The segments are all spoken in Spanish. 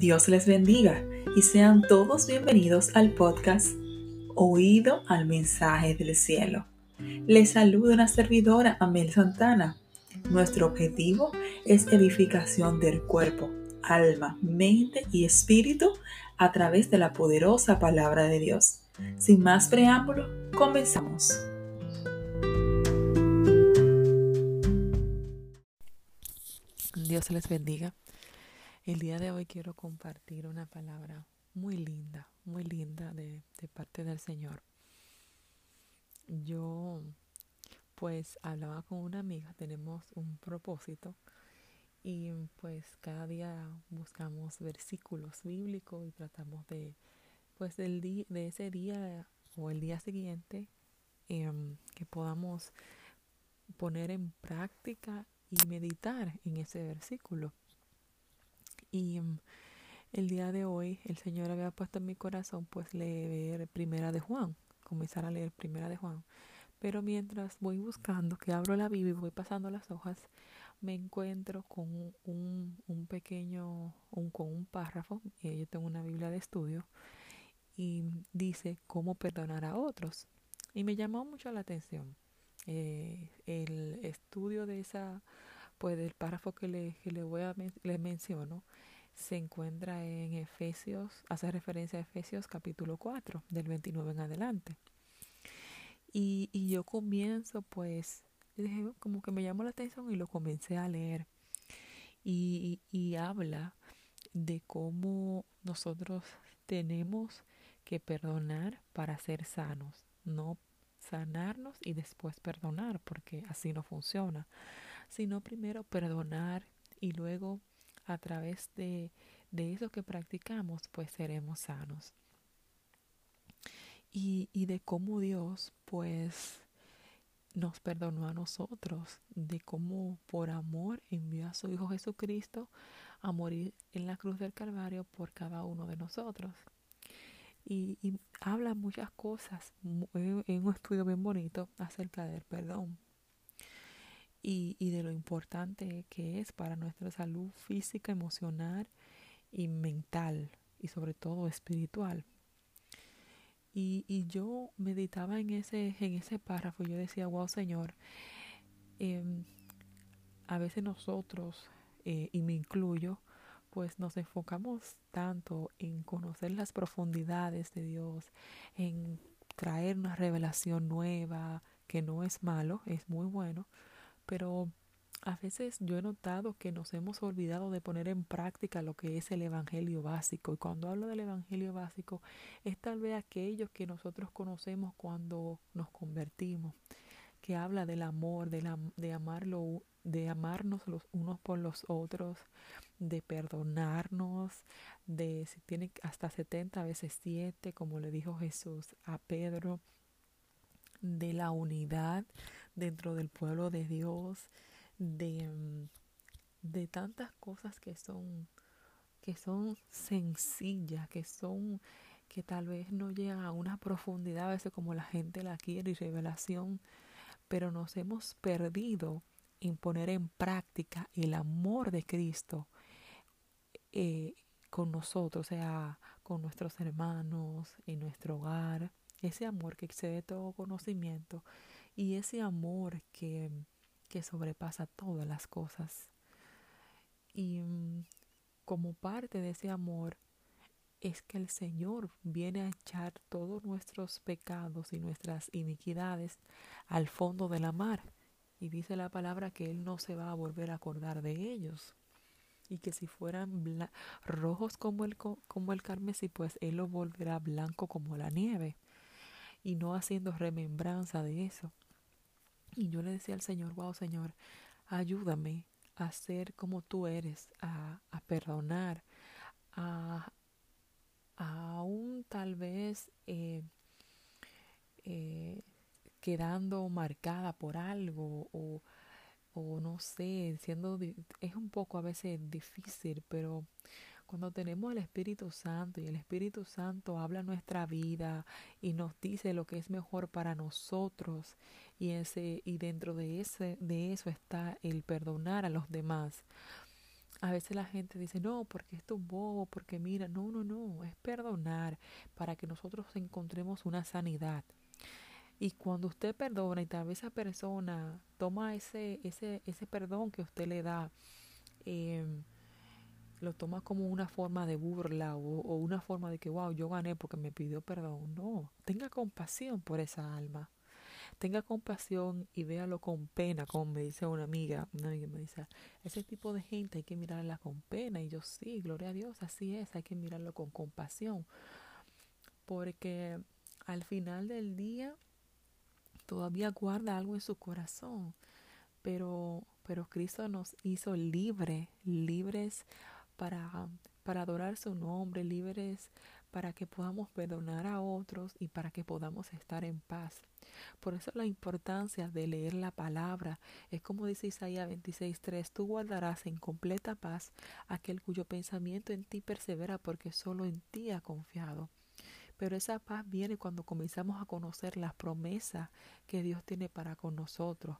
Dios les bendiga y sean todos bienvenidos al podcast Oído al mensaje del cielo. Les saluda una servidora, Amel Santana. Nuestro objetivo es edificación del cuerpo, alma, mente y espíritu a través de la poderosa palabra de Dios. Sin más preámbulo, comenzamos. Dios les bendiga. El día de hoy quiero compartir una palabra muy linda, muy linda de, parte del Señor. Yo pues hablaba con una amiga, tenemos un propósito y pues cada día buscamos versículos bíblicos y tratamos de pues de ese día o el día siguiente em, que podamos poner en práctica y meditar en ese versículo. Y mm, el día de hoy el Señor había puesto en mi corazón pues leer Primera de Juan, comenzar a leer Primera de Juan. Pero mientras voy buscando, que abro la Biblia y voy pasando las hojas, me encuentro con un, un pequeño, un, con un párrafo, eh, yo tengo una Biblia de estudio, y dice cómo perdonar a otros. Y me llamó mucho la atención eh, el estudio de esa pues del párrafo que le, que le voy a menciono se encuentra en Efesios, hace referencia a Efesios capítulo 4, del 29 en adelante. Y, y yo comienzo, pues, como que me llamó la atención y lo comencé a leer. Y, y habla de cómo nosotros tenemos que perdonar para ser sanos, no sanarnos y después perdonar, porque así no funciona sino primero perdonar y luego a través de, de eso que practicamos, pues seremos sanos. Y, y de cómo Dios, pues, nos perdonó a nosotros, de cómo por amor envió a su Hijo Jesucristo a morir en la cruz del Calvario por cada uno de nosotros. Y, y habla muchas cosas en un estudio bien bonito acerca del perdón y, y de lo importante que es para nuestra salud física, emocional y mental y sobre todo espiritual. Y, y yo meditaba en ese, en ese párrafo yo decía, wow Señor, eh, a veces nosotros, eh, y me incluyo, pues nos enfocamos tanto en conocer las profundidades de Dios, en traer una revelación nueva, que no es malo, es muy bueno, pero a veces yo he notado que nos hemos olvidado de poner en práctica lo que es el Evangelio básico. Y cuando hablo del Evangelio básico, es tal vez aquello que nosotros conocemos cuando nos convertimos, que habla del amor, de, la, de, de amarnos los unos por los otros, de perdonarnos, de si tiene hasta 70 veces 7, como le dijo Jesús a Pedro, de la unidad dentro del pueblo de Dios, de, de tantas cosas que son, que son sencillas, que son que tal vez no llegan a una profundidad a veces como la gente la quiere y revelación, pero nos hemos perdido en poner en práctica el amor de Cristo eh, con nosotros, o sea, con nuestros hermanos, en nuestro hogar, ese amor que excede todo conocimiento y ese amor que, que sobrepasa todas las cosas. Y mm, como parte de ese amor es que el Señor viene a echar todos nuestros pecados y nuestras iniquidades al fondo de la mar. Y dice la palabra que Él no se va a volver a acordar de ellos. Y que si fueran rojos como el, como el carmesí, pues Él los volverá blanco como la nieve y no haciendo remembranza de eso. Y yo le decía al Señor, wow Señor, ayúdame a ser como tú eres, a, a perdonar, a aún tal vez eh, eh, quedando marcada por algo o, o no sé, siendo es un poco a veces difícil, pero cuando tenemos el Espíritu Santo y el Espíritu Santo habla nuestra vida y nos dice lo que es mejor para nosotros y ese y dentro de ese de eso está el perdonar a los demás. a veces la gente dice, no, porque esto es bobo, porque mira, no, no, no, es perdonar para que nosotros encontremos una sanidad. Y cuando usted perdona y tal vez esa persona toma ese, ese, ese perdón que usted le da, eh, lo toma como una forma de burla o, o, una forma de que, wow, yo gané porque me pidió perdón. No, tenga compasión por esa alma. Tenga compasión y véalo con pena, como me dice una amiga. Una amiga me dice, ese tipo de gente hay que mirarla con pena. Y yo sí, gloria a Dios, así es, hay que mirarlo con compasión. Porque al final del día todavía guarda algo en su corazón. Pero, pero Cristo nos hizo libres, libres para, para adorar su nombre, libres para que podamos perdonar a otros y para que podamos estar en paz. Por eso la importancia de leer la palabra es como dice Isaías 26:3, tú guardarás en completa paz aquel cuyo pensamiento en ti persevera porque solo en ti ha confiado. Pero esa paz viene cuando comenzamos a conocer las promesas que Dios tiene para con nosotros.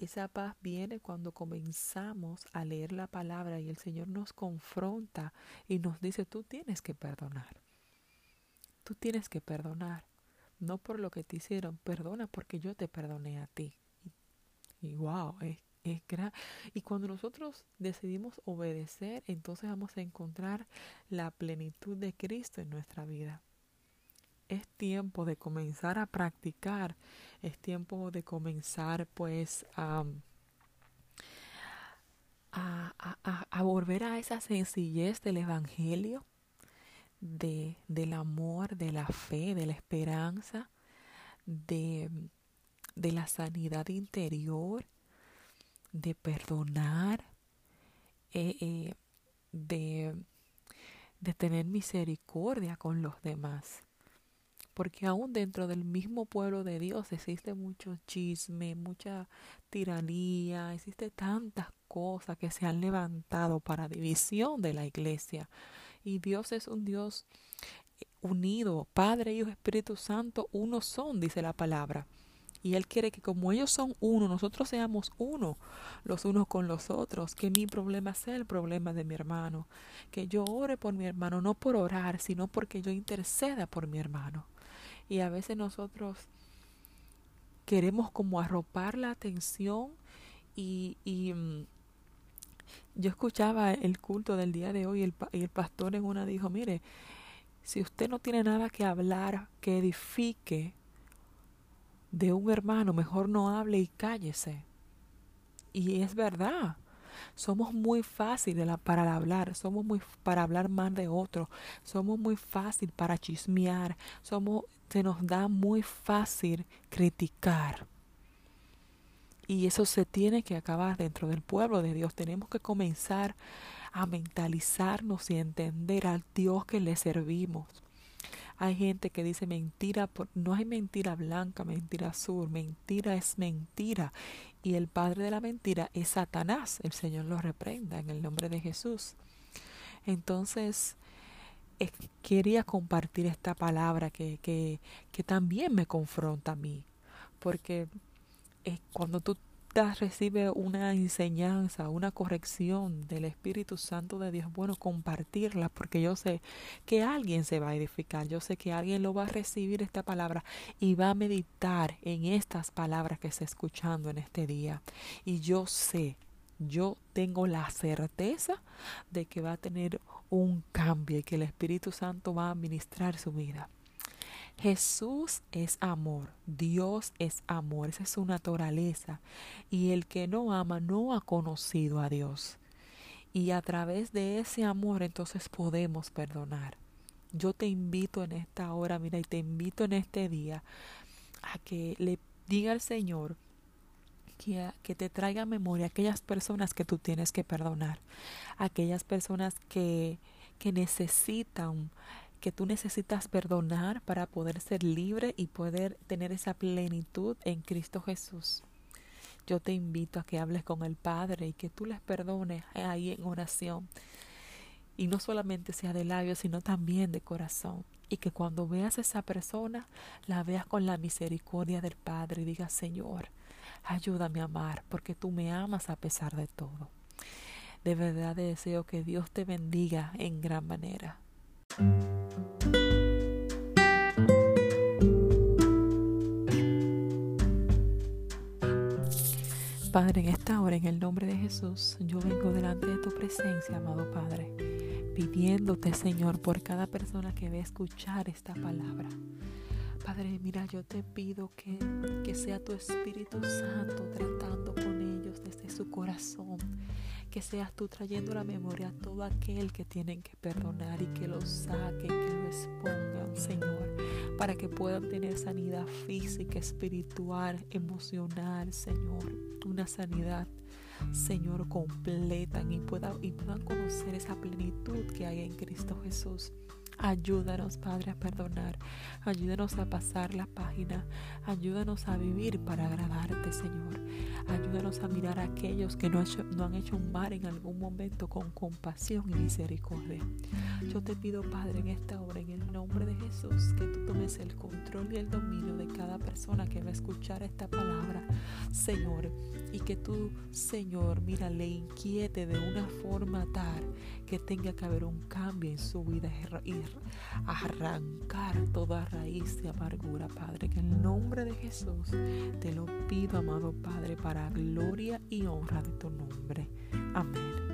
Esa paz viene cuando comenzamos a leer la palabra y el Señor nos confronta y nos dice, tú tienes que perdonar. Tú tienes que perdonar. No por lo que te hicieron, perdona porque yo te perdoné a ti. Y, wow, es, es gran. Y cuando nosotros decidimos obedecer, entonces vamos a encontrar la plenitud de Cristo en nuestra vida es tiempo de comenzar a practicar, es tiempo de comenzar pues a, a, a, volver a esa sencillez del Evangelio, de, del amor, de la fe, de la esperanza, de, de la sanidad interior, de perdonar, eh, eh, de, de tener misericordia con los demás porque aún dentro del mismo pueblo de Dios existe mucho chisme, mucha tiranía, existe tantas cosas que se han levantado para división de la iglesia. Y Dios es un Dios eh, unido, Padre, Hijo, Espíritu Santo, uno son, dice la palabra. Y Él quiere que como ellos son uno, nosotros seamos uno, los unos con los otros, que mi problema sea el problema de mi hermano, que yo ore por mi hermano, no por orar, sino porque yo interceda por mi hermano. Y a veces nosotros queremos como arropar la atención y, y mm, yo escuchaba el culto del día de hoy y el, y el pastor en una dijo, mire, si usted no tiene nada que hablar que edifique de un hermano, mejor no hable y cállese. Y es verdad. Somos muy fáciles para hablar, somos muy para hablar mal de otro, somos muy fácil para chismear, somos se nos da muy fácil criticar. Y eso se tiene que acabar dentro del pueblo de Dios. Tenemos que comenzar a mentalizarnos y entender al Dios que le servimos. Hay gente que dice mentira, no hay mentira blanca, mentira azul, mentira es mentira. Y el padre de la mentira es Satanás. El Señor lo reprenda en el nombre de Jesús. Entonces, quería compartir esta palabra que, que, que, también me confronta a mí, porque cuando tú recibes una enseñanza, una corrección del Espíritu Santo de Dios, bueno, compartirla, porque yo sé que alguien se va a edificar, yo sé que alguien lo va a recibir esta palabra y va a meditar en estas palabras que está escuchando en este día. Y yo sé yo tengo la certeza de que va a tener un cambio y que el Espíritu Santo va a administrar su vida. Jesús es amor, Dios es amor, esa es su naturaleza. Y el que no ama no ha conocido a Dios. Y a través de ese amor entonces podemos perdonar. Yo te invito en esta hora, mira, y te invito en este día a que le diga al Señor, que, te traiga a memoria aquellas personas que tú tienes que perdonar, aquellas personas que, que necesitan, que tú necesitas perdonar para poder ser libre y poder tener esa plenitud en Cristo Jesús. Yo te invito a que hables con el Padre y que tú les perdones ahí en oración. Y no solamente sea de labios, sino también de corazón. Y que cuando veas a esa persona, la veas con la misericordia del Padre y digas, Señor, Ayúdame a amar porque tú me amas a pesar de todo. De verdad deseo que Dios te bendiga en gran manera. Padre, en esta hora, en el nombre de Jesús, yo vengo delante de tu presencia, amado Padre, pidiéndote, Señor, por cada persona que a escuchar esta palabra. Padre, mira, yo te pido que, que sea tu Espíritu Santo tratando con ellos desde su corazón. Que seas tú trayendo a la memoria a todo aquel que tienen que perdonar y que lo saquen, que lo expongan, Señor, para que puedan tener sanidad física, espiritual, emocional, Señor. Una sanidad Señor, completa y, pueda, y puedan conocer esa plenitud que hay en Cristo Jesús. Ayúdanos, Padre, a perdonar. Ayúdanos a pasar la página. Ayúdanos a vivir para agradarte, Señor. Ayúdanos a mirar a aquellos que no, han hecho un mal en algún momento con compasión y misericordia. Yo te pido, Padre, en esta hora, en el nombre de Jesús, que tú tomes el control y el dominio de cada persona que va a escuchar esta palabra, Señor. Y que tú, Señor, mira, le inquiete de una forma tal que tenga que haber un cambio en su vida y arrancar toda raíz de amargura, Padre. Que en el nombre de Jesús te lo pido, amado Padre, para gloria y honra de tu nombre. Amén.